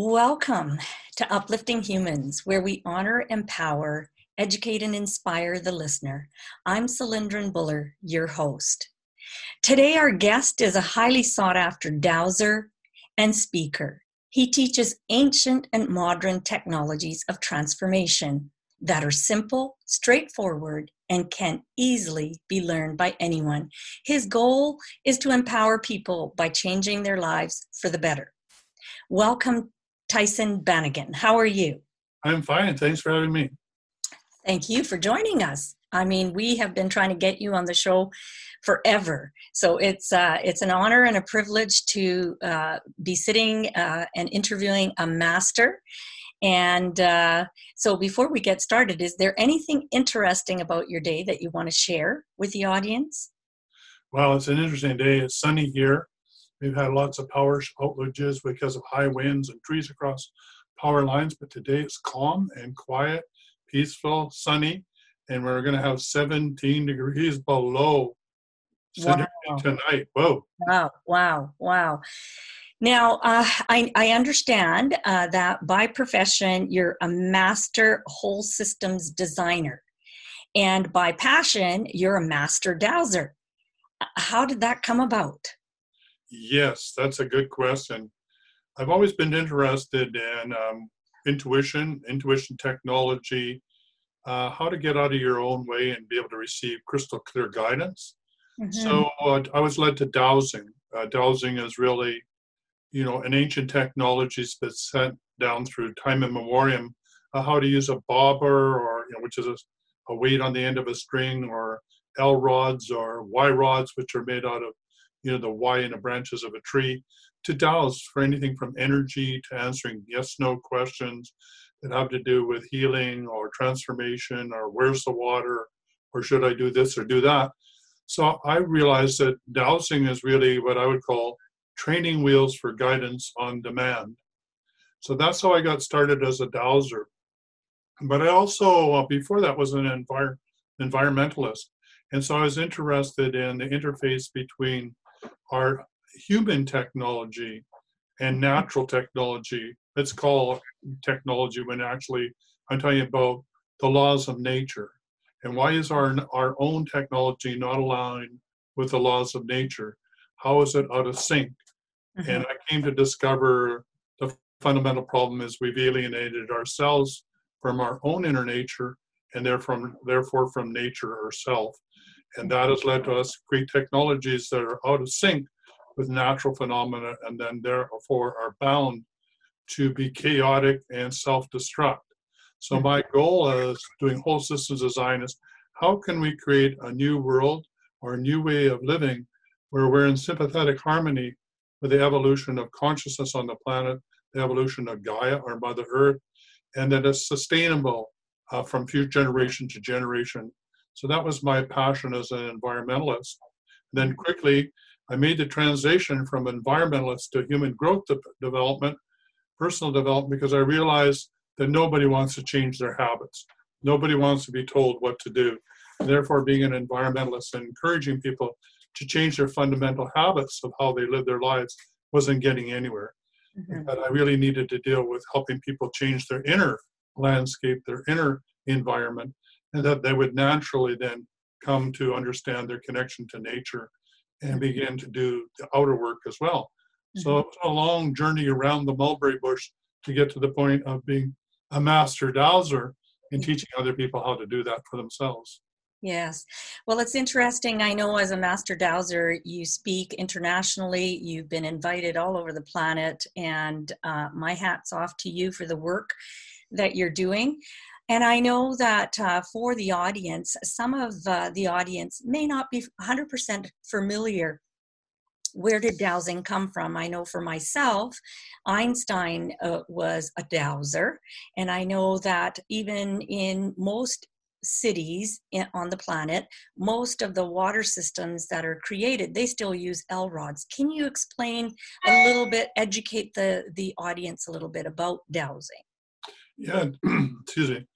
Welcome to Uplifting Humans, where we honor, empower, educate, and inspire the listener. I'm Cylindrin Buller, your host. Today, our guest is a highly sought after dowser and speaker. He teaches ancient and modern technologies of transformation that are simple, straightforward, and can easily be learned by anyone. His goal is to empower people by changing their lives for the better. Welcome Tyson Bannigan. How are you? I'm fine. Thanks for having me. Thank you for joining us. I mean, we have been trying to get you on the show forever. So it's uh, it's an honor and a privilege to uh, be sitting uh, and interviewing a master. And uh, so, before we get started, is there anything interesting about your day that you want to share with the audience? Well, it's an interesting day. It's sunny here. We've had lots of power outages because of high winds and trees across power lines, but today it's calm and quiet, peaceful, sunny, and we're going to have 17 degrees below wow. tonight. Whoa. Wow, wow, wow. Now, uh, I, I, understand uh, that by profession, you're a master whole systems designer. And by passion, you're a master dowser. How did that come about? Yes, that's a good question. I've always been interested in um, intuition, intuition technology, uh, how to get out of your own way and be able to receive crystal clear guidance. Mm-hmm. So uh, I was led to dowsing. Uh, dowsing is really, you know, an ancient technology that's sent down through time and memoriam. Uh, how to use a bobber, or you know, which is a, a weight on the end of a string, or L rods or Y rods, which are made out of you know, the Y in the branches of a tree, to dowse for anything from energy to answering yes no questions that have to do with healing or transformation or where's the water or should I do this or do that. So I realized that dowsing is really what I would call training wheels for guidance on demand. So that's how I got started as a dowser. But I also, uh, before that, was an envir- environmentalist. And so I was interested in the interface between are human technology and natural technology. Let's call technology when actually I'm talking about the laws of nature. And why is our, our own technology not aligned with the laws of nature? How is it out of sync? Mm-hmm. And I came to discover the fundamental problem is we've alienated ourselves from our own inner nature and therefore, therefore from nature herself. And that has led to us great technologies that are out of sync with natural phenomena and then therefore are bound to be chaotic and self-destruct. So hmm. my goal as doing whole systems design is how can we create a new world or a new way of living where we're in sympathetic harmony with the evolution of consciousness on the planet, the evolution of Gaia, our Mother Earth, and that it's sustainable uh, from future generation to generation so that was my passion as an environmentalist. And Then quickly, I made the transition from environmentalist to human growth de- development, personal development, because I realized that nobody wants to change their habits. Nobody wants to be told what to do. And therefore, being an environmentalist and encouraging people to change their fundamental habits of how they live their lives wasn't getting anywhere. Mm-hmm. But I really needed to deal with helping people change their inner landscape, their inner environment, and that they would naturally then come to understand their connection to nature and mm-hmm. begin to do the outer work as well. Mm-hmm. So it's a long journey around the mulberry bush to get to the point of being a master dowser and mm-hmm. teaching other people how to do that for themselves. Yes. Well, it's interesting. I know as a master dowser, you speak internationally. You've been invited all over the planet, and uh, my hat's off to you for the work that you're doing. And I know that uh, for the audience, some of uh, the audience may not be 100% familiar. Where did dowsing come from? I know for myself, Einstein uh, was a dowser, and I know that even in most cities on the planet, most of the water systems that are created, they still use L rods. Can you explain a little bit, educate the the audience a little bit about dowsing? Yeah, excuse me.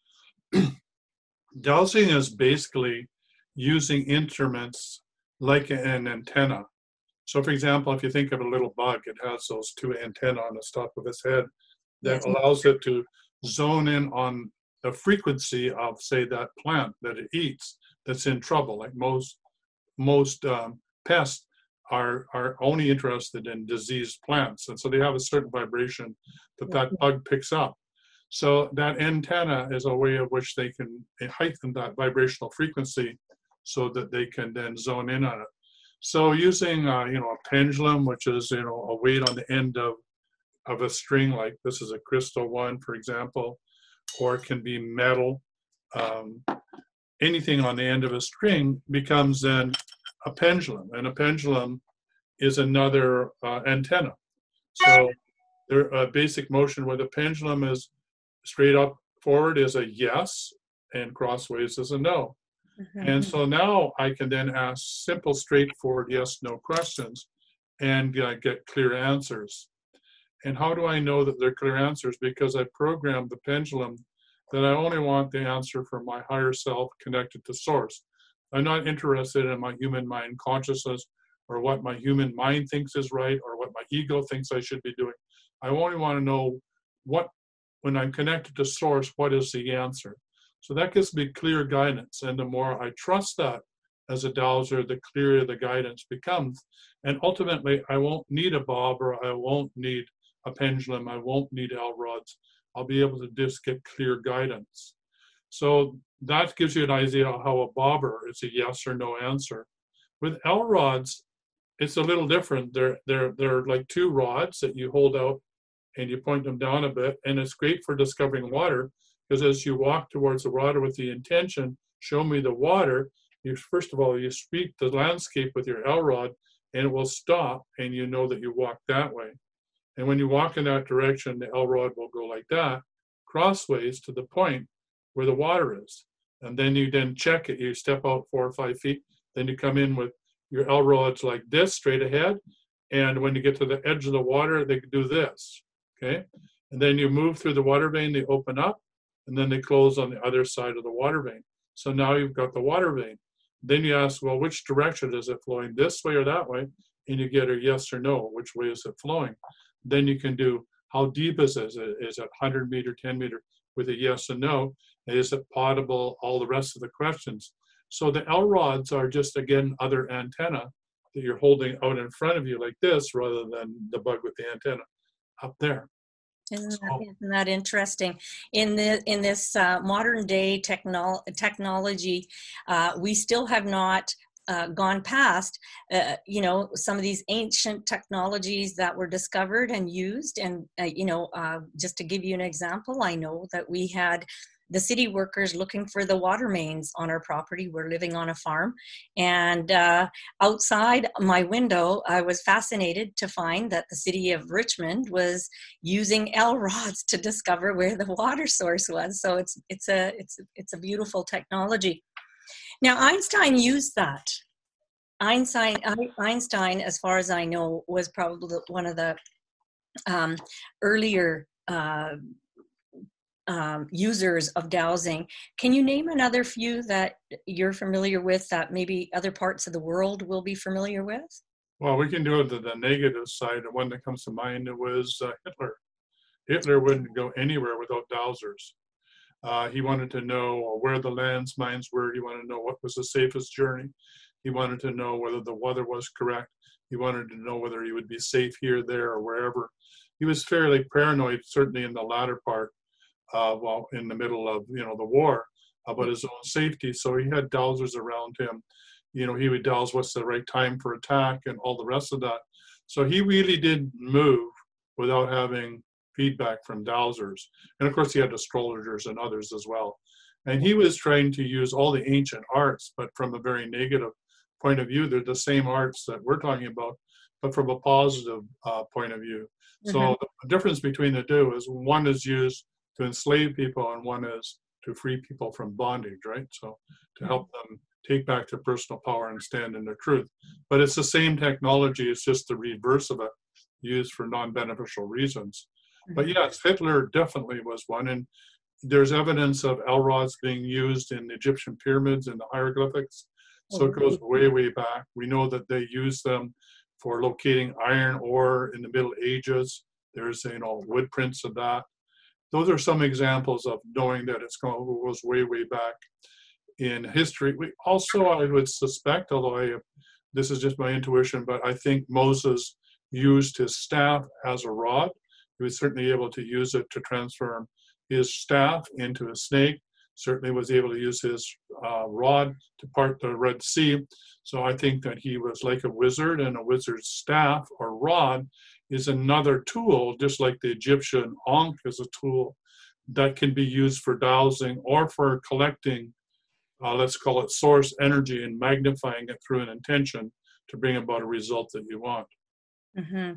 dowsing is basically using instruments like an antenna. So, for example, if you think of a little bug, it has those two antennae on the top of its head. that allows it to zone in on the frequency of, say, that plant that it eats that's in trouble. Like most most um, pests are are only interested in diseased plants, and so they have a certain vibration that that bug picks up. So that antenna is a way of which they can heighten that vibrational frequency, so that they can then zone in on it. So using uh, you know a pendulum, which is you know a weight on the end of of a string, like this is a crystal one, for example, or it can be metal. Um, anything on the end of a string becomes then a pendulum, and a pendulum is another uh, antenna. So there, a basic motion where the pendulum is straight up forward is a yes, and crossways is a no. Mhm. And so now I can then ask simple, straightforward yes no questions and uh, get clear answers. And how do I know that they're clear answers? Because I programmed the pendulum that I only want the answer from my higher self connected to source. I'm not interested in my human mind consciousness or what my human mind thinks is right or what my ego thinks I should be doing. I only want to know what, when I'm connected to source, what is the answer? So that gives me clear guidance. And the more I trust that as a dowser, the clearer the guidance becomes. And ultimately, I won't need a bob or I won't need a pendulum. I won't need L rods. I'll be able to just get clear guidance. So that gives you an idea how a bobber is a yes or no answer. With L rods, it's a little different. They're they're they're like two rods that you hold out and you point them down a bit, and it's great for discovering water because as you walk towards the water with the intention, show me the water. You first of all you sweep the landscape with your L rod, and it will stop, and you know that you walk that way. And when you walk in that direction, the L rod will go like that, crossways to the point where the water is. And then you then check it. You step out four or five feet, then you come in with your L rods like this straight ahead. And when you get to the edge of the water, they can do this. Okay. And then you move through the water vein, they open up, and then they close on the other side of the water vein. So now you've got the water vein. Then you ask, well, which direction is it flowing, this way or that way? And you get a yes or no, which way is it flowing? Then you can do how deep is it? Is it, is it 100 meter, 10 meter with a yes and no? Is it potable? All the rest of the questions. So the L rods are just, again, other antenna that you're holding out in front of you like this rather than the bug with the antenna up there. Isn't that, isn't that interesting? In the in this uh, modern day technol- technology, uh, we still have not uh, gone past, uh, you know, some of these ancient technologies that were discovered and used. And uh, you know, uh, just to give you an example, I know that we had the city workers looking for the water mains on our property. We're living on a farm, and uh, outside my window, I was fascinated to find that the city of Richmond was using L rods to discover where the water source was. So it's it's a it's it's a beautiful technology. Now Einstein used that. Einstein Einstein, as far as I know, was probably one of the um, earlier. Uh, um, users of dowsing. Can you name another few that you're familiar with that maybe other parts of the world will be familiar with? Well, we can do it to the negative side. The one that comes to mind was uh, Hitler. Hitler wouldn't go anywhere without dowsers. Uh, he wanted to know where the lands mines were. He wanted to know what was the safest journey. He wanted to know whether the weather was correct. He wanted to know whether he would be safe here, there, or wherever. He was fairly paranoid, certainly in the latter part, uh, while in the middle of you know the war, about his own safety. So he had dowsers around him you know, he would us what's the right time for attack and all the rest of that. So he really did move without having feedback from dowsers. And of course, he had astrologers and others as well. And he was trying to use all the ancient arts, but from a very negative point of view. They're the same arts that we're talking about, but from a positive uh, point of view. So Mhm. the difference between the two is one is used to enslave people and one is to free people from bondage, right? So to help them take back their personal power and stand in their truth. But it's the same technology, it's just the reverse of it, used for non beneficial reasons. But mm-hmm. yes, Hitler definitely was one. And there's evidence of L rods being used in Egyptian pyramids and the hieroglyphics. So it goes oh, way, way back. We know that they used them for locating iron ore in the Middle Ages There's you know wood prints of that. Those are some examples of knowing that it's going goes way way back in history. We also I would suspect, although I this is just my intuition, but I think Moses used his staff as a rod. He was certainly able to use it to transform his staff into a snake. Certainly was able to use his uh, rod to part the Red Sea. So I think that he was like a wizard, and a wizard's staff or rod is another tool, just like the Egyptian ankh is a tool that can be used for dowsing or for collecting, uh, let's call it source energy and magnifying it through an intention to bring about a result that you want. Mm-hmm.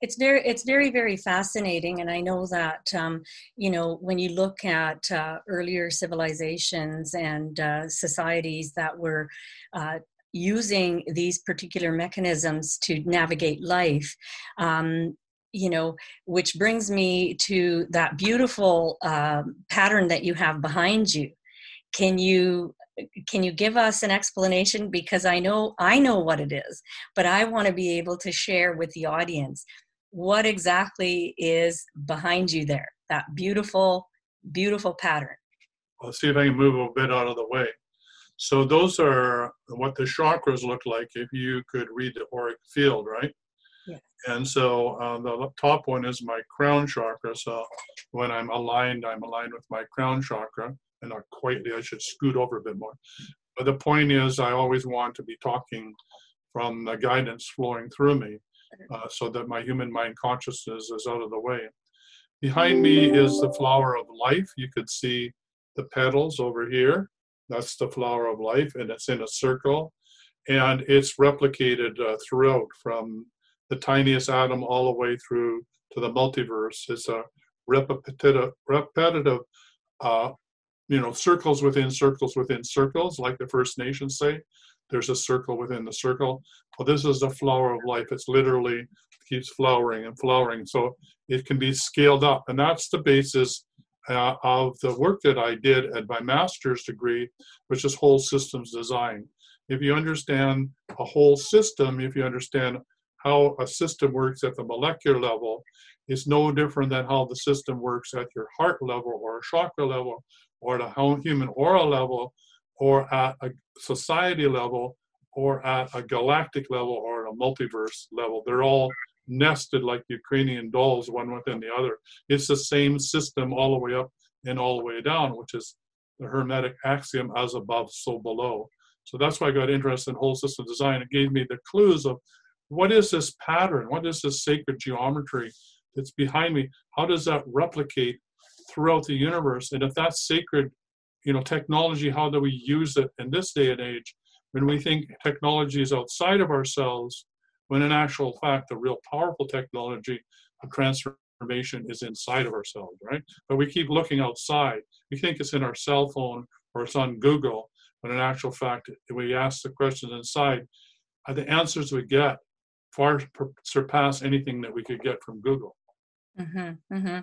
It's very, it's very, very fascinating, and I know that um, you know when you look at uh, earlier civilizations and uh, societies that were uh, using these particular mechanisms to navigate life. Um, you know, which brings me to that beautiful um, pattern that you have behind you. Can you can you give us an explanation because i know i know what it is but i want to be able to share with the audience what exactly is behind you there that beautiful beautiful pattern i'll see if i can move a bit out of the way so those are what the chakras look like if you could read the auric field, right? And so uh, the top one is my crown chakra. So when I'm aligned, I'm aligned with my crown chakra. And not quite, I should scoot over a bit more. But the point is, I always want to be talking from the guidance flowing through me uh, so that my human mind consciousness is out of the way. Behind me is the flower of life. You could see the petals over here. That's the flower of life, and it's in a circle, and it's replicated uh, throughout from the tiniest atom all the way through to the multiverse. It's a repetitive, repetitive, uh, you know, circles within circles within circles, like the First Nations say. There's a circle within the circle. Well, this is the flower of life. It's literally keeps flowering and flowering, so it can be scaled up, and that's the basis uh, of the work that I did at my master's degree, which is whole systems design. If you understand a whole system, if you understand how a system works at the molecular level, it's no different than how the system works at your heart level or a chakra level or at a human aura level or at a society level or at a galactic level or a multiverse level. They're all nested like Ukrainian dolls, one within the other. It's the same system all the way up and all the way down, which is the Hermetic axiom as above, so below. So that's why I got interested in whole system design. It gave me the clues of what is this pattern? What is this sacred geometry that's behind me? How does that replicate throughout the universe? And if that's sacred, you know, technology, how do we use it in this day and age? When we think technology is outside of ourselves, when in actual fact, the real powerful technology of transformation is inside of ourselves, right? But we keep looking outside. We think it's in our cell phone or it's on Google, but in actual fact, we ask the questions inside, uh, the answers we get far surpass anything that we could get from Google. Mm-hmm, mm-hmm.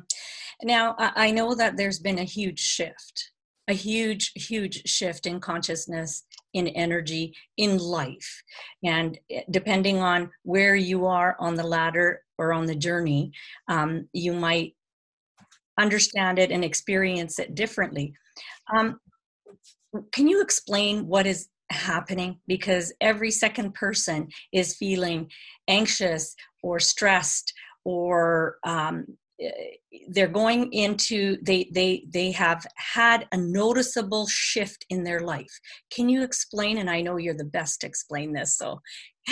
Now, I know that there's been a huge shift, a huge, huge shift in consciousness in energy in life. And eh, depending on where you are on the ladder or on the journey, um, you might understand it and experience it differently. Um, can you explain what is happening? Because every second person is feeling anxious or stressed or um, they're going into they they they have had a noticeable shift in their life. Can you explain and i know you're the best to explain this so.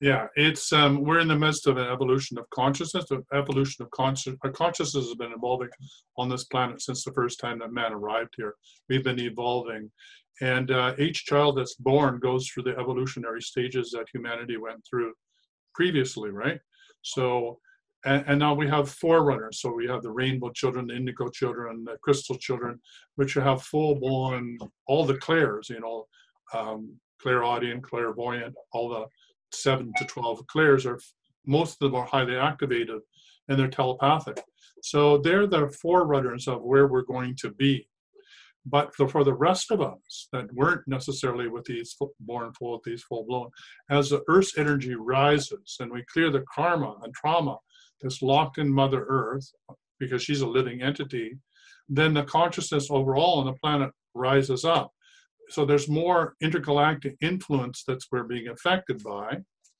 Yeah it's um we're in the midst of an evolution of consciousness the evolution of conscious our consciousness has been evolving on this planet since the first time that man arrived here. We've been evolving and uh, each child that's born goes through the evolutionary stages that humanity went through previously right? So and, and, now we have forerunners. So we have the rainbow children, the indigo children, the crystal children, which have full blown all the clairs, you know, um, clairaudient, clairvoyant, all the seven to 12 clairs are, most of them are highly activated and they're telepathic. So they're the forerunners of where we're going to be. But for the rest of us that weren't necessarily with these born full, these full blown, as the Earth's energy rises and we clear the karma and trauma that's locked in Mother Earth because she's a living entity, then the consciousness overall on the planet rises up. So there's more intergalactic influence that's we're being affected by,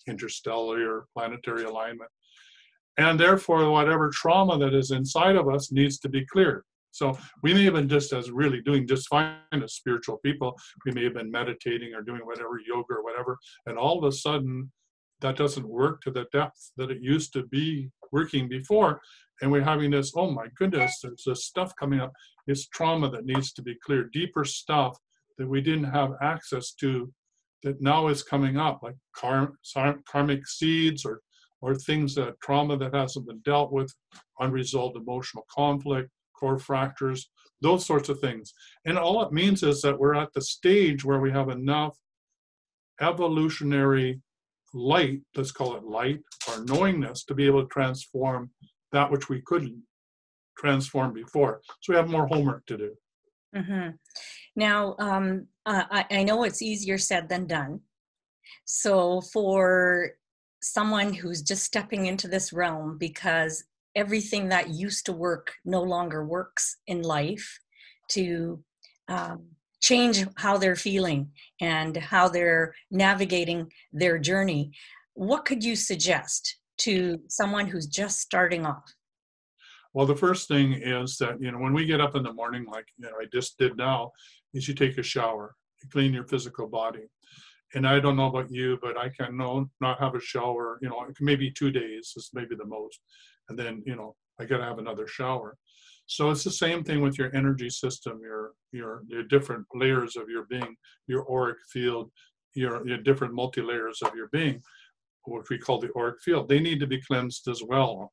interstellar, planetary alignment. And therefore, whatever trauma that is inside of us needs to be cleared. So we may have been just as really doing just fine as spiritual people. We may have been meditating or doing whatever yoga or whatever, and all of a sudden that doesn't work to the depth that it used to be working before. And we're having this, oh my goodness, there's this stuff coming up. It's trauma that needs to be cleared, deeper stuff that we didn't have access to that now is coming up, like kar- karmic seeds or or things that trauma that hasn't been dealt with, unresolved emotional conflict, core fractures, those sorts of things. And all it means is that we're at the stage where we have enough evolutionary light, let's call it light, or knowingness, to be able to transform that which we couldn't transform before. So we have more homework to do. Mm-hmm. Now, um, I, I know it's easier said than done. So, for someone who's just stepping into this realm because everything that used to work no longer works in life, to um, change how they're feeling and how they're navigating their journey, what could you suggest to someone who's just starting off? Well, the first thing is that, you know, when we get up in the morning, like, you know, I just did now, is you take a shower, you clean your physical body. And I don't know about you, but I can no, not have a shower, you know, maybe two days is maybe the most. And then, you know, I got to have another shower. So it's the same thing with your energy system, your your your different layers of your being, your auric field, your your different multi layers of your being, what we call the auric field. They need to be cleansed as well,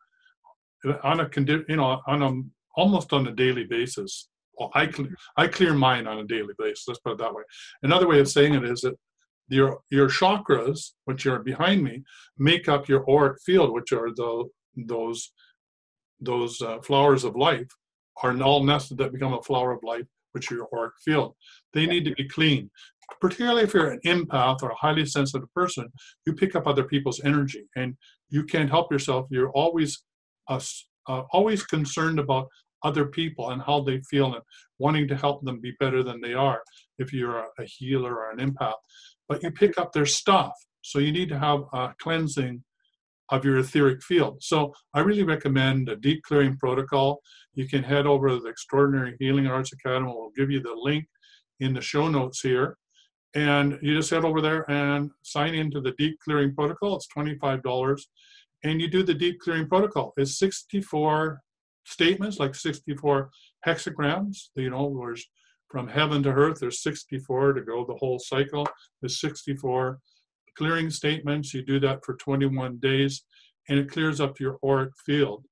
on a condi- you know on a almost on a daily basis. Well, I clear I clear mine on a daily basis. Let's put it that way. Another way of saying it is that your your chakras, which are behind me, make up your auric field, which are the those those uh, flowers of life are all nested that become a flower of life, which are your auric field. They need to be clean. Particularly if you're an empath or a highly sensitive person, you pick up other people's energy and you can't help yourself. You're always uh, uh, always concerned about other people and how they feel and wanting to help them be better than they are if you're a, a healer or an empath. But you pick up their stuff. So you need to have a cleansing of your etheric field. So I really recommend a deep clearing protocol. You can head over to the Extraordinary Healing Arts Academy. We'll give you the link in the show notes here. And you just head over there and sign into the deep clearing protocol. It's $25. And you do the deep clearing protocol. It's 64 statements, like 64 hexagrams. You know, there's from heaven to earth, there's 64 to go the whole cycle. There's 64 clearing statements. You do that for 21 days, and it clears up your auric field.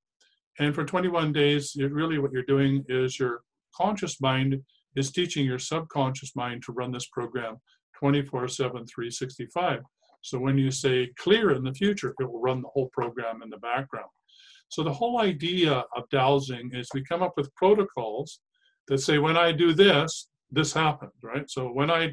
And for 21 days, really what you're doing is your conscious mind is teaching your subconscious mind to run this program 24 7, 365. So when you say clear in the future, it will run the whole program in the background. So the whole idea of dowsing is we come up with protocols that say, when I do this, this happens, right? So when I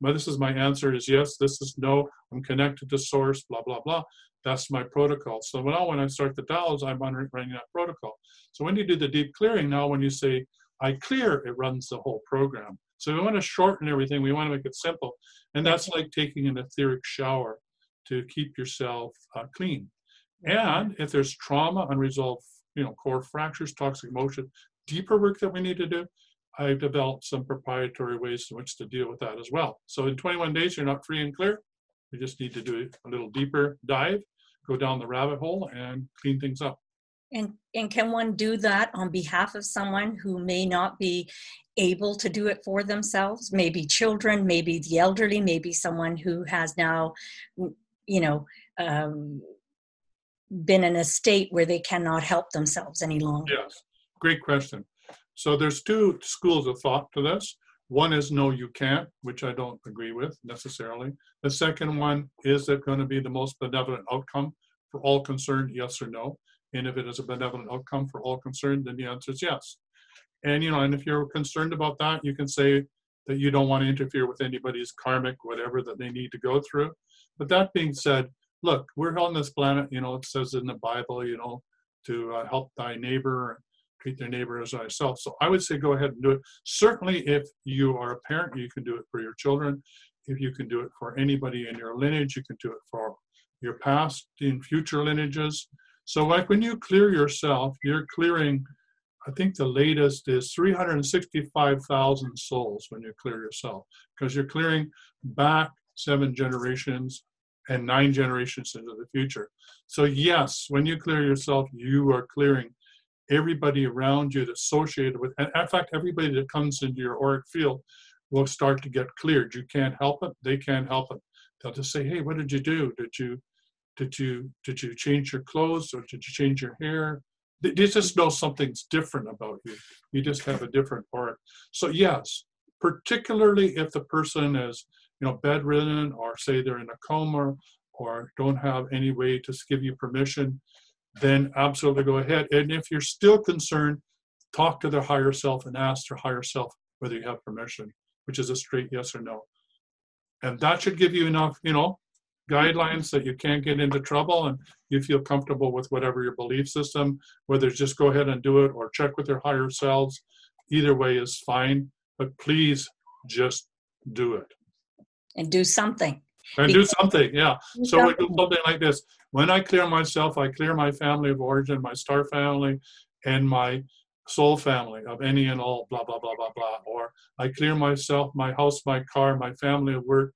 dowse, this is my answer is yes, this is no, I'm connected to source, blah, blah, blah. That's my protocol. So now when I start the dials, I'm running that protocol. So when you do the deep clearing, now when you say I clear, it runs the whole program. So we want to shorten everything. We want to make it simple. And that's like taking an etheric shower to keep yourself uh, clean. And if there's trauma, unresolved, you know, core fractures, toxic emotion, deeper work that we need to do, I've developed some proprietary ways in which to deal with that as well. So in 21 days, you're not free and clear. You just need to do a little deeper dive, go down the rabbit hole, and clean things up. And, and can one do that on behalf of someone who may not be able to do it for themselves? Maybe children, maybe the elderly, maybe someone who has now, you know, um, been in a state where they cannot help themselves any longer. Yes, great question. So there's two schools of thought to this. One is no, you can't, which I don't agree with necessarily. The second one is it going to be the most benevolent outcome for all concerned, yes or no? And if it is a benevolent outcome for all concerned, then the answer is yes. And you know, and if you're concerned about that, you can say that you don't want to interfere with anybody's karmic, whatever that they need to go through. But that being said, look, we're on this planet, you know, it says in the Bible, you know, to uh, help thy neighbor, treat their neighbor as thyself. So I would say go ahead and do it. Certainly, if you are a parent, you can do it for your children. If you can do it for anybody in your lineage, you can do it for your past and future lineages. So, like when you clear yourself, you're clearing, I think the latest is 365,000 souls when you clear yourself, because you're clearing back seven generations and nine generations into the future. So, yes, when you clear yourself, you are clearing everybody around you that's associated with, and in fact, everybody that comes into your auric field will start to get cleared. You can't help it, they can't help it. They'll just say, Hey, what did you do? Did you did you did you change your clothes or did you change your hair? They just know something's different about you. You just have a different auric. So yes, particularly if the person is you know bedridden or say they're in a coma or don't have any way to give you permission, then absolutely go ahead. And if you're still concerned, talk to their higher self and ask their higher self whether you have permission, which is a straight yes or no. And that should give you enough, you know, guidelines that you can't get into trouble and you feel comfortable with whatever your belief system, whether just go ahead and do it or check with your higher selves. Either way is fine, but please just do it. And do something. And do something, yeah. So we do something like this. When I clear myself, I clear my family of origin, my star family, and my soul family of any and all, blah, blah, blah, blah, blah. Or I clear myself, my house, my car, my family of work,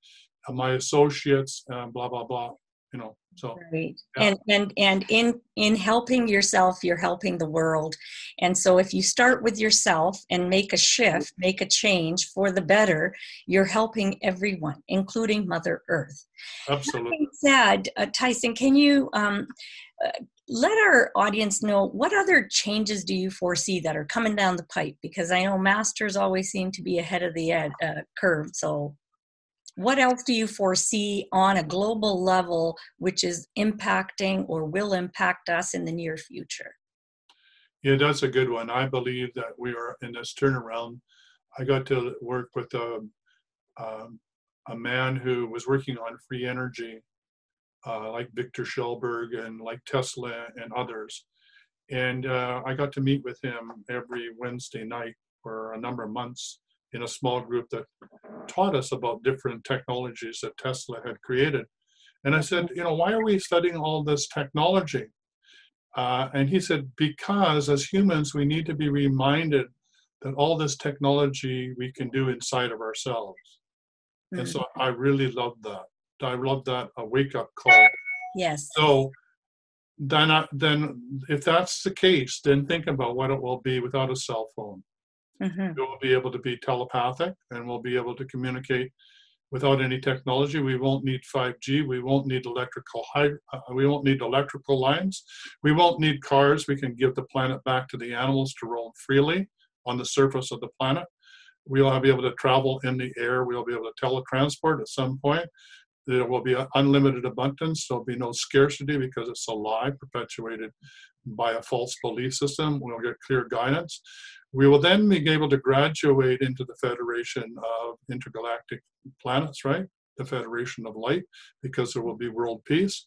my associates, um, blah blah blah. You know, so right. Yeah. And and and in in helping yourself, you're helping the world. And so if you start with yourself and make a shift, make a change for the better, you're helping everyone, including Mother Earth. Absolutely. Said, uh, Tyson, can you um, uh, let our audience know what other changes do you foresee that are coming down the pipe? Because I know masters always seem to be ahead of the ed, uh, curve. So what else do you foresee on a global level which is impacting or will impact us in the near future? Yeah, that's a good one. I believe that we are in this turnaround. I got to work with a, um, a man who was working on free energy, uh, like Victor Schauberger and like Tesla and others. And uh, I got to meet with him every Wednesday night for a number of months in a small group that taught us about different technologies that Tesla had created. And I said, you know, why are we studying all this technology? Uh, and he said, because as humans, we need to be reminded that all this technology we can do inside of ourselves. Mm-hmm. And so mm. I really love that. I love that a wake up call. Yes. So then, I, then if that's the case, then think about what it will be without a cell phone. Mm-hmm. We'll be able to be telepathic and we'll be able to communicate without any technology. We won't need 5G. We won't need electrical high, uh, we won't need electrical lines. We won't need cars. We can give the planet back to the animals to roam freely on the surface of the planet. We'll be able to travel in the air. We'll be able to teletransport at some point. There will be unlimited abundance. There'll be no scarcity because it's a lie perpetuated by a false belief system. We'll get clear guidance. We will then be able to graduate into the Federation of Intergalactic Planets, right? The Federation of Light, because there will be world peace.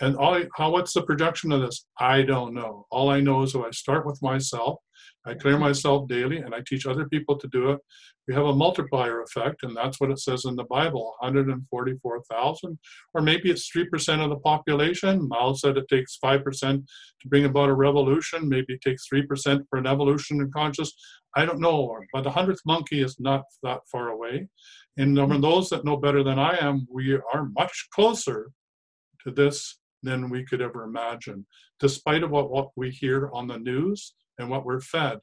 And all, how what's the projection of this? I don't know. All I know is if I start with myself, I clear myself daily, and I teach other people to do it. We have a multiplier effect, and that's what it says in the Bible 144,000, or maybe it's 3% of the population. Mao said it takes 5% to bring about a revolution. Maybe it takes 3% for an evolution in conscious. I don't know, but the 100th monkey is not that far away. And those that know better than I am, we are much closer to this than we could ever imagine. Despite of what, what we hear on the news and what we're fed,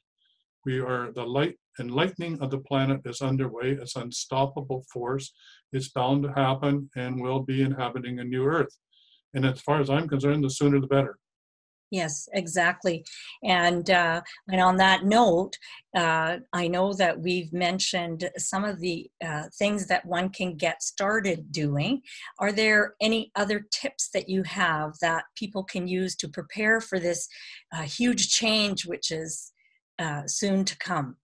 we are the light enlightening of the planet is underway. It's unstoppable force. It's bound to happen and will be inhabiting a new earth. And as far as I'm concerned, the sooner the better. Yes, exactly. And uh, and on that note, uh, I know that we've mentioned some of the uh, things that one can get started doing. Are there any other tips that you have that people can use to prepare for this uh, huge change, which is uh, soon to come,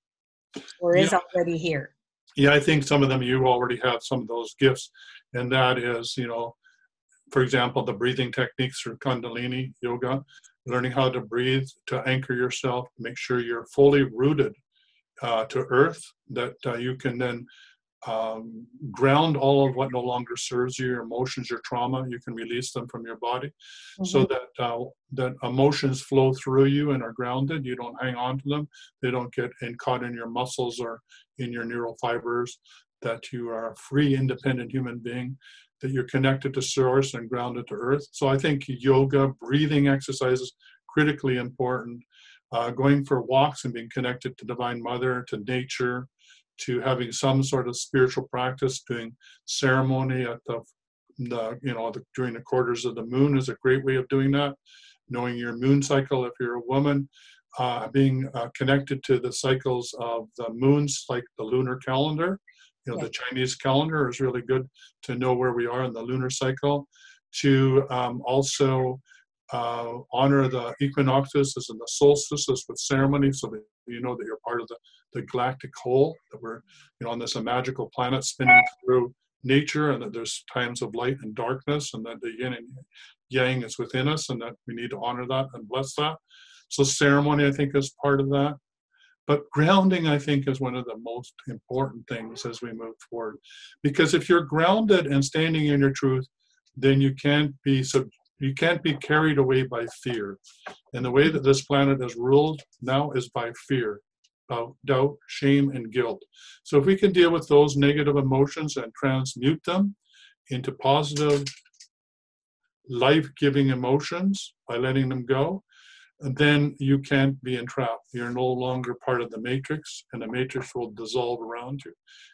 or is yeah. already here? Yeah, I think some of them you already have some of those gifts, and that is, you know, for example, the breathing techniques through Kundalini yoga, learning how to breathe to anchor yourself, make sure you're fully rooted uh, to earth, that uh, you can then um, ground all of what no longer serves you, your emotions, your trauma. You can release them from your body, mm-hmm. so that uh, that emotions flow through you and are grounded. You don't hang on to them. They don't get in, caught in your muscles or in your neural fibers. That you are a free, independent human being. That you're connected to source and grounded to earth. So I think yoga, breathing exercises, critically important. Uh, going for walks and being connected to Divine Mother, to nature, to having some sort of spiritual practice, doing ceremony at the, the you know, the, during the quarters of the moon is a great way of doing that. Knowing your moon cycle if you're a woman, uh, being uh, connected to the cycles of the moons, like the lunar calendar. You know, yeah. the Chinese calendar is really good to know where we are in the lunar cycle. To um, also uh, honor the equinoxes and the solstices with ceremony so that you know that you're part of the, the galactic whole, that we're you know, on this magical planet spinning through nature and that there's times of light and darkness and that the yin and yang is within us and that we need to honor that and bless that. So ceremony, I think, is part of that. But grounding, I think, is one of the most important things as we move forward. Because if you're grounded and standing in your truth, then you can't be sub- you can't be carried away by fear. And the way that this planet is ruled now is by fear, about doubt, shame, and guilt. So if we can deal with those negative emotions and transmute them into positive, life giving emotions by letting them go, then you can't be entrapped. You're no longer part of the matrix, and the matrix will dissolve around you.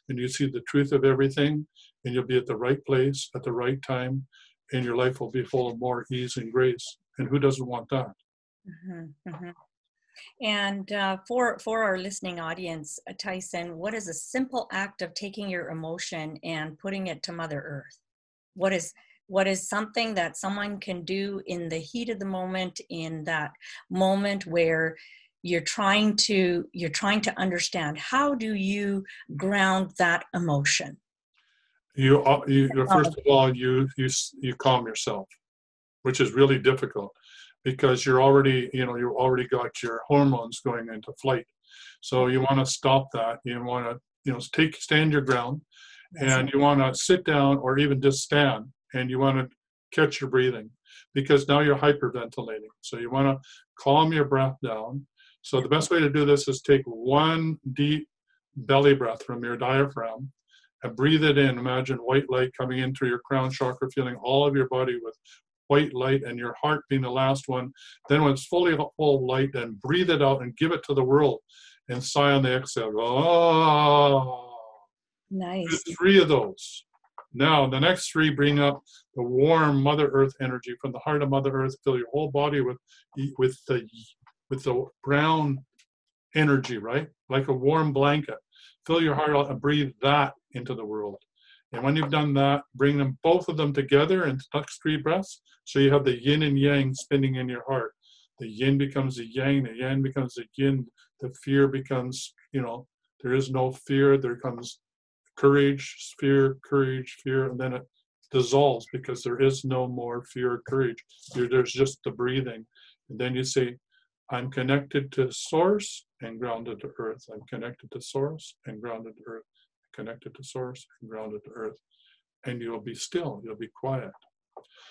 And you see the truth of everything, and you'll be at the right place at the right time and your life will be full of more ease and grace. And who doesn't want that? Mm-hmm, mm-hmm. And uh, for for our listening audience, uh, Tyson, what is a simple act of taking your emotion and putting it to Mother Earth? What is what is something that someone can do in the heat of the moment, in that moment where you're trying to you're trying to understand how do you ground that emotion? You, uh, you first of all you you you calm yourself which is really difficult because you're already you know you already got your hormones going into flight. So you want to stop that. You want to you know take stand your ground and you want to sit down or even just stand and you want to catch your breathing because now you're hyperventilating so you want to calm your breath down so the best way to do this is take one deep belly breath from your diaphragm and breathe it in. Imagine white light coming in through your crown chakra, feeling all of your body with white light and your heart being the last one. Then when it's fully full of light, then breathe it out and give it to the world and sigh on the exhale. Oh, nice. Three of those. Now, the next three bring up the warm Mother Earth energy from the heart of Mother Earth. Fill your whole body with with the with the brown energy, right? Like a warm blanket. Fill your heart out and breathe that into the world. And when you've done that, bring them both of them together in next three breaths. So you have the yin and yang spinning in your heart. The yin becomes the yang, the yang becomes the yin, the fear becomes, you know, there is no fear, there comes courage, fear, courage, fear, and then it dissolves because there is no more fear, or courage. there's just the breathing. And then you say, I'm connected to source and grounded to earth. I'm connected to source and grounded to earth connected to source and grounded to earth. And you'll be still, you'll be quiet.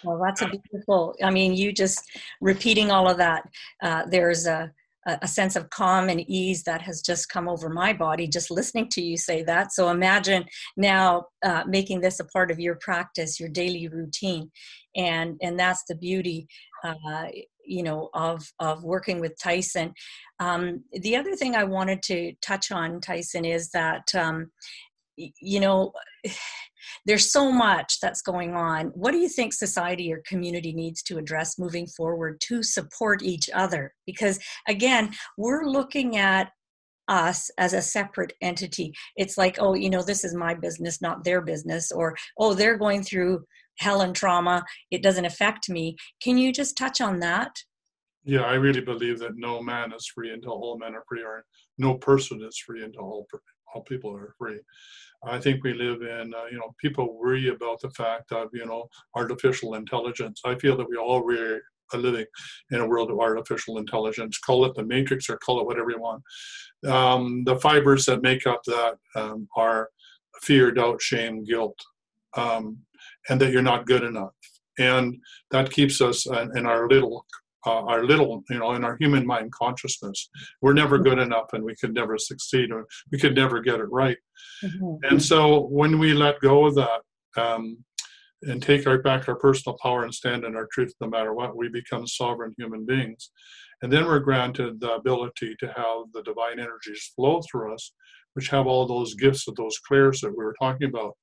Well, that's a beautiful, I mean, you just repeating all of that, uh, there's a, a sense of calm and ease that has just come over my body just listening to you say that. So imagine now uh, making this a part of your practice, your daily routine, and and that's the beauty, uh, you know, of of working with Tyson. Um, the other thing I wanted to touch on, Tyson, is that um, you know there's so much that's going on. What do you think society or community needs to address moving forward to support each other? Because again we're looking at us as a separate entity. It's like oh you know this is my business not their business or oh they're going through hell and trauma. It doesn't affect me. Can you just touch on that? Yeah, I really believe that no man is free until all men are free, or no person is free until all, all people are free. I think we live in, uh, you know, people worry about the fact of, you know, artificial intelligence. I feel that we all really are living in a world of artificial intelligence. Call it the matrix or call it whatever you want. Um, the fibers that make up that um, are fear, doubt, shame, guilt, um, and that you're not good enough. And that keeps us in our little uh, our little, you know, in our human mind consciousness. We're never good enough and we could never succeed or we could never get it right. Mm-hmm. And so when we let go of that um, and take our, back our personal power and stand in our truth no matter what, we become sovereign human beings. And then we're granted the ability to have the divine energies flow through us, which have all those gifts of those clairs that we were talking about.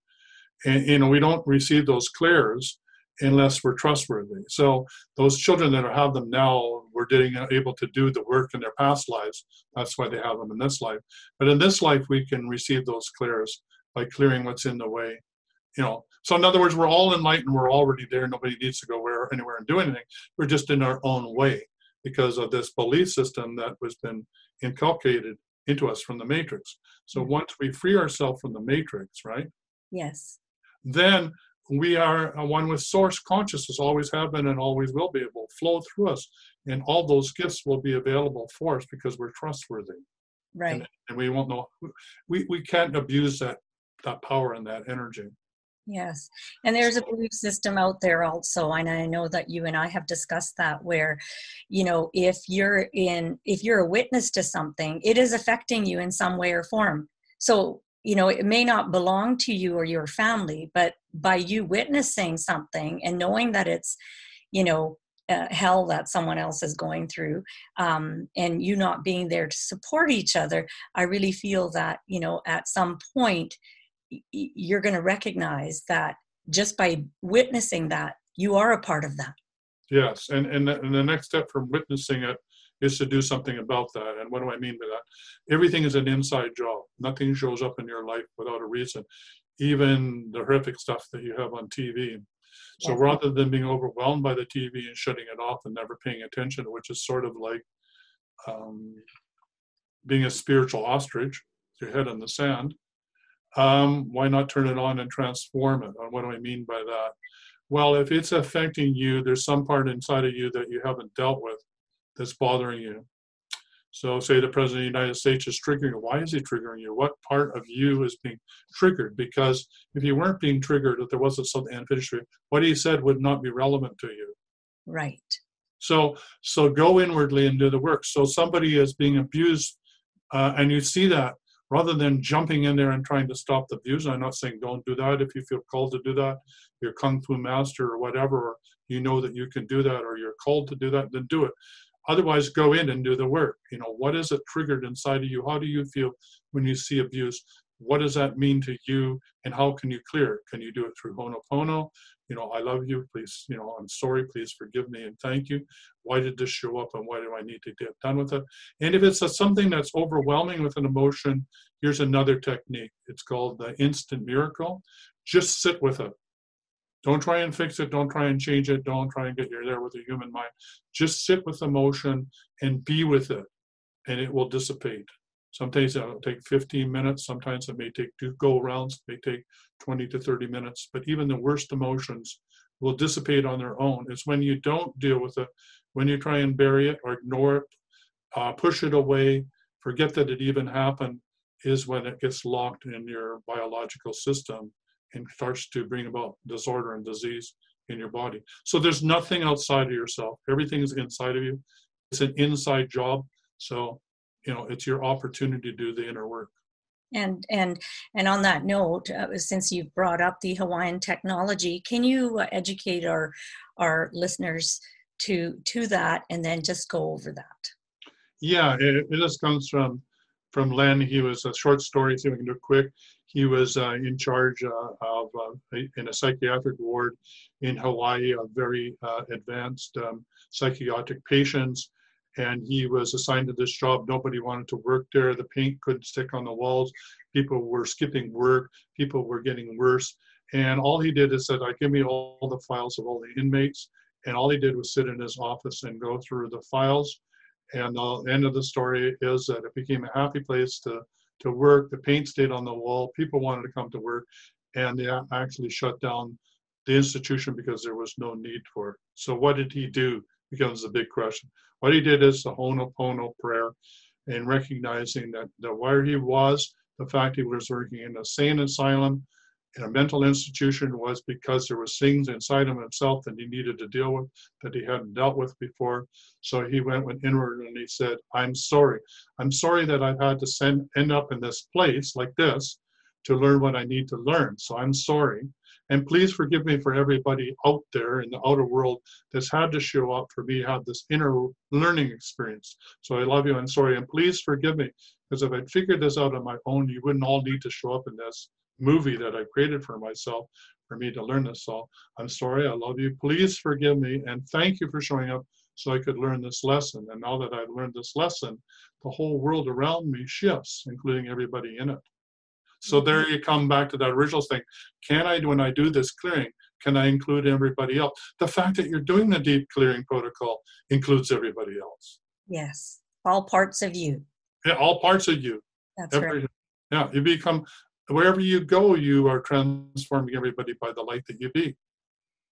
And, you know, we don't receive those clairs unless we're trustworthy. So those children that have them now were getting able to do the work in their past lives. That's why they have them in this life. But in this life, we can receive those clairs by clearing what's in the way. You know, so in other words, we're all enlightened. We're already there. Nobody needs to go where anywhere and do anything. We're just in our own way because of this belief system that was been inculcated into us from the matrix. So mm-hmm. once we free ourselves from the matrix, right? Yes. Then we are uh, one with source consciousness, always have been and always will be. It will flow through us, and all those gifts will be available for us because we're trustworthy. Right. And, and we won't know. We we can't abuse that that power and that energy. Yes. And there's a belief system out there also. And I know that you and I have discussed that where, you know, if you're in, if you're a witness to something, it is affecting you in some way or form. So you know it may not belong to you or your family but by you witnessing something and knowing that it's you know uh, hell that someone else is going through um, and you not being there to support each other i really feel that you know at some point y- you're going to recognize that just by witnessing that you are a part of that. Yes and and the, and the next step from witnessing it is to do something about that. And what do I mean by that? Everything is an inside job. Nothing shows up in your life without a reason, even the horrific stuff that you have on TV. So yes. rather than being overwhelmed by the TV and shutting it off and never paying attention, which is sort of like um, being a spiritual ostrich, your head in the sand, um, why not turn it on and transform it? And what do I mean by that? Well, if it's affecting you, there's some part inside of you that you haven't dealt with that's bothering you. So, say the President of the United States is triggering you. Why is he triggering you? What part of you is being triggered? Because if you weren't being triggered, if there wasn't something unfinished, what he said would not be relevant to you. Right. So, so go inwardly and do the work. So, somebody is being abused, uh, and you see that rather than jumping in there and trying to stop the abuse. I'm not saying don't do that if you feel called to do that. You're kung fu master or whatever, or you know that you can do that, or you're called to do that. Then do it otherwise go in and do the work. You know what is it triggered inside of you? How do you feel when you see abuse? What does that mean to you? And how can you clear it? Can you do it through Ho'oponopono you know i love you. Please you know i'm sorry. Please forgive me and thank you. Why did this show up and why do i need to get done with it? And if it's a, something that's overwhelming with an emotion here's another technique. It's called the instant miracle. Just sit with it don't try and fix it. Don't try and change it. Don't try and get you there with a human mind. Just sit with emotion and be with it, and it will dissipate. Sometimes it'll take 15 minutes. Sometimes it may take two go rounds. It may take 20 to 30 minutes. But even the worst emotions will dissipate on their own. It's when you don't deal with it, when you try and bury it or ignore it, uh, push it away, forget that it even happened, is when it gets locked in your biological system and starts to bring about disorder and disease in your body. So there's nothing outside of yourself. Everything is inside of you. It's an inside job. So, you know, it's your opportunity to do the inner work. And and and on that note, uh, since you've brought up the Hawaiian technology, can you uh, educate our our listeners to to that, and then just go over that? Yeah, it, it just comes from from Len. He was a short story, so we can do it quick. He was uh, in charge uh, of, uh, in a psychiatric ward in Hawaii, of very uh, advanced um, psychiatric patients. And he was assigned to this job. Nobody wanted to work there. The paint couldn't stick on the walls. People were skipping work. People were getting worse. And all he did is said, "I give me all the files of all the inmates, And all he did was sit in his office and go through the files. And the end of the story is that it became a happy place to, to work. The paint stayed on the wall. People wanted to come to work. And they actually shut down the institution because there was no need for it. So what did he do becomes the big question. What he did is the Ho'oponopono prayer and recognizing that, that where he was, the fact he was working in a sane asylum, in a mental institution was because there was things inside him himself that he needed to deal with that he hadn't dealt with before. So he went, inward and he said, I'm sorry. I'm sorry that I've had to send, end up in this place like this to learn what I need to learn. So I'm sorry. And please forgive me for everybody out there in the outer world that's had to show up for me have this inner learning experience. So I love you and sorry. And please forgive me because if I'd figured this out on my own, you wouldn't all need to show up in this movie that I created for myself for me to learn this. So I'm sorry. I love you. Please forgive me. And thank you for showing up so I could learn this lesson. And now that I've learned this lesson, the whole world around me shifts, including everybody in it. So there mm-hmm. you come back to that original thing. Can I, when I do this clearing, can I include everybody else? The fact that you're doing the deep clearing protocol includes everybody else. Yes, all parts of you. Yeah, all parts of you. That's Every, right. Yeah, you become wherever you go, you are transforming everybody by the light that you be.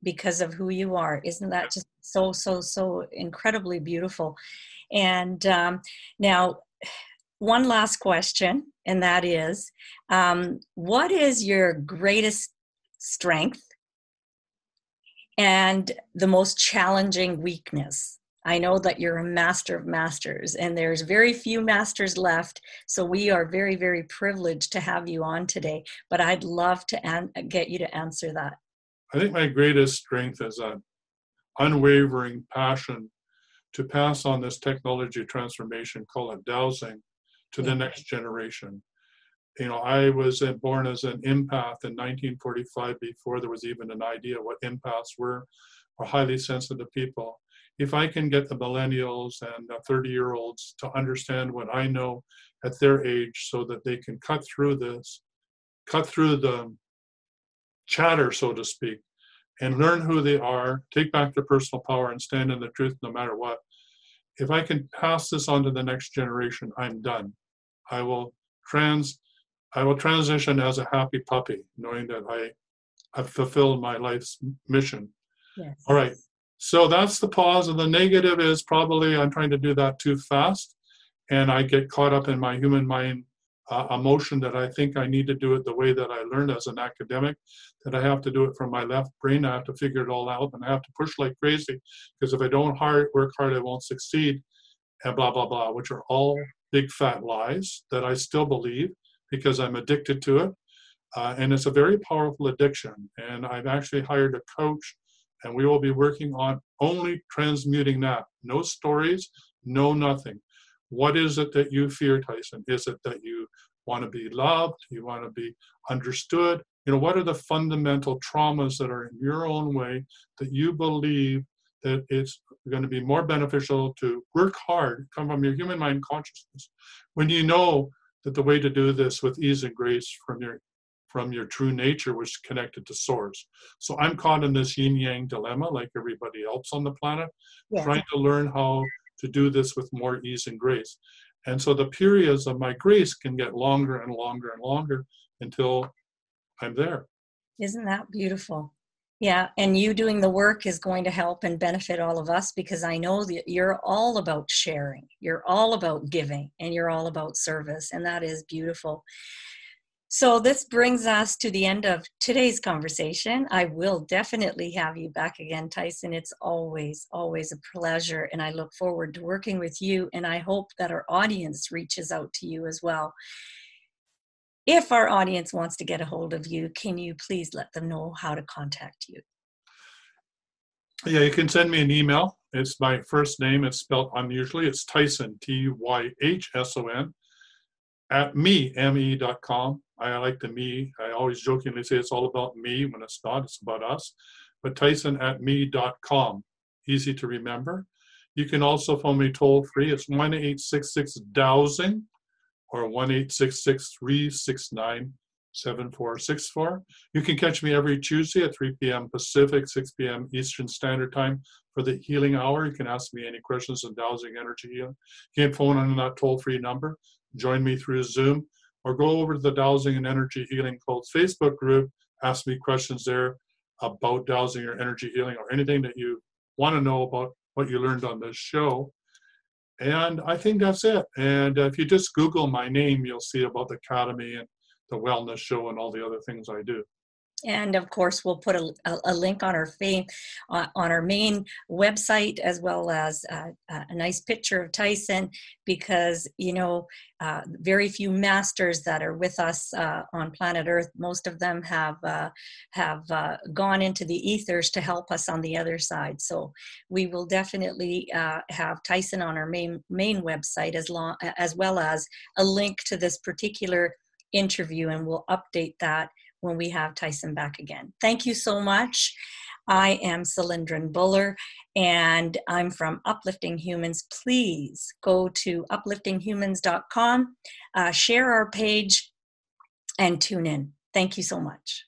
Because of who you are. Isn't that just so, so, so incredibly beautiful? And um, now, one last question, and that is um, what is your greatest strength and the most challenging weakness? I know that you're a master of masters, and there's very few masters left. So we are very, very privileged to have you on today. But I'd love to an- get you to answer that. I think my greatest strength is an unwavering passion to pass on this technology transformation, call it dowsing, to the next generation. You know, I was born as an empath in 1945 before there was even an idea what empaths were, or highly sensitive people if I can get the millennials and the 30 year olds to understand what I know at their age so that they can cut through this, cut through the chatter, so to speak, and learn who they are, take back their personal power, and stand in the truth no matter what. If I can pass this on to the next generation, I'm done. I will trans I will transition as a happy puppy, knowing that I have fulfilled my life's mission. Yes. All right. So that's the pause. And the negative is probably I'm trying to do that too fast. And I get caught up in my human mind uh, emotion that I think I need to do it the way that I learned as an academic, that I have to do it from my left brain. I have to figure it all out and I have to push like crazy because if I don't hard, work hard, I won't succeed, and blah, blah, blah, which are all big fat lies that I still believe because I'm addicted to it. Uh, and it's a very powerful addiction. And I've actually hired a coach and we will be working on only transmuting that. No stories, no nothing. What is it that you fear, Tyhson? Is it that you want to be loved? You want to be understood? You know, what are the fundamental traumas that are in your own way that you believe that it's going to be more beneficial to work hard, come from your human mind consciousness, when you know that the way to do this with ease and grace from your from your true nature, which is connected to source. So I'm caught in this yin yang dilemma, like everybody else on the planet, yeah. trying to learn how to do this with more ease and grace. And so the periods of my grace can get longer and longer and longer until I'm there. Isn't that beautiful? Yeah, and you doing the work is going to help and benefit all of us because I know that you're all about sharing, you're all about giving, and you're all about service, and that is beautiful. So, this brings us to the end of today's conversation. I will definitely have you back again, Tyhson. It's always, always a pleasure, and I look forward to working with you. And I hope that our audience reaches out to you as well. If our audience wants to get a hold of you, can you please let them know how to contact you? Yeah, you can send me an email. It's my first name. It's spelled unusually. It's Tyhson, T Y H S O N, at me, me.com. I like the me. I always jokingly say it's all about me when it's not, it's about us. But Tyhson at me.com, easy to remember. You can also phone me toll free. It's 1 866 Dowsing or 1 866 369 7464. You can catch me every Tuesday at 3 p.m. Pacific, 6 p.m. Eastern Standard Time for the healing hour. You can ask me any questions on dowsing energy healing. You can phone on that toll free number, join me through Zoom, or go over to the Dowsing and Energy Healing Codes Facebook group, ask me questions there about dowsing or energy healing or anything that you want to know about what you learned on this show. And I think that's it. And if you just Google my name, you'll see about the Academy and the wellness show and all the other things I do and of course we'll put a, a link on our fame, uh, on our main website as well as uh, a nice picture of tyhson because you know uh, very few masters that are with us uh, on planet earth most of them have uh, have uh, gone into the ethers to help us on the other side. So we will definitely have tyhson on our main main website as long as well as a link to this particular interview and we'll update that when we have Tyhson back again. Thank you so much. I am Cylindrin Buller and I'm from Uplifting Humans. Please go to upliftinghumans.com, uh, share our page, and tune in. Thank you so much.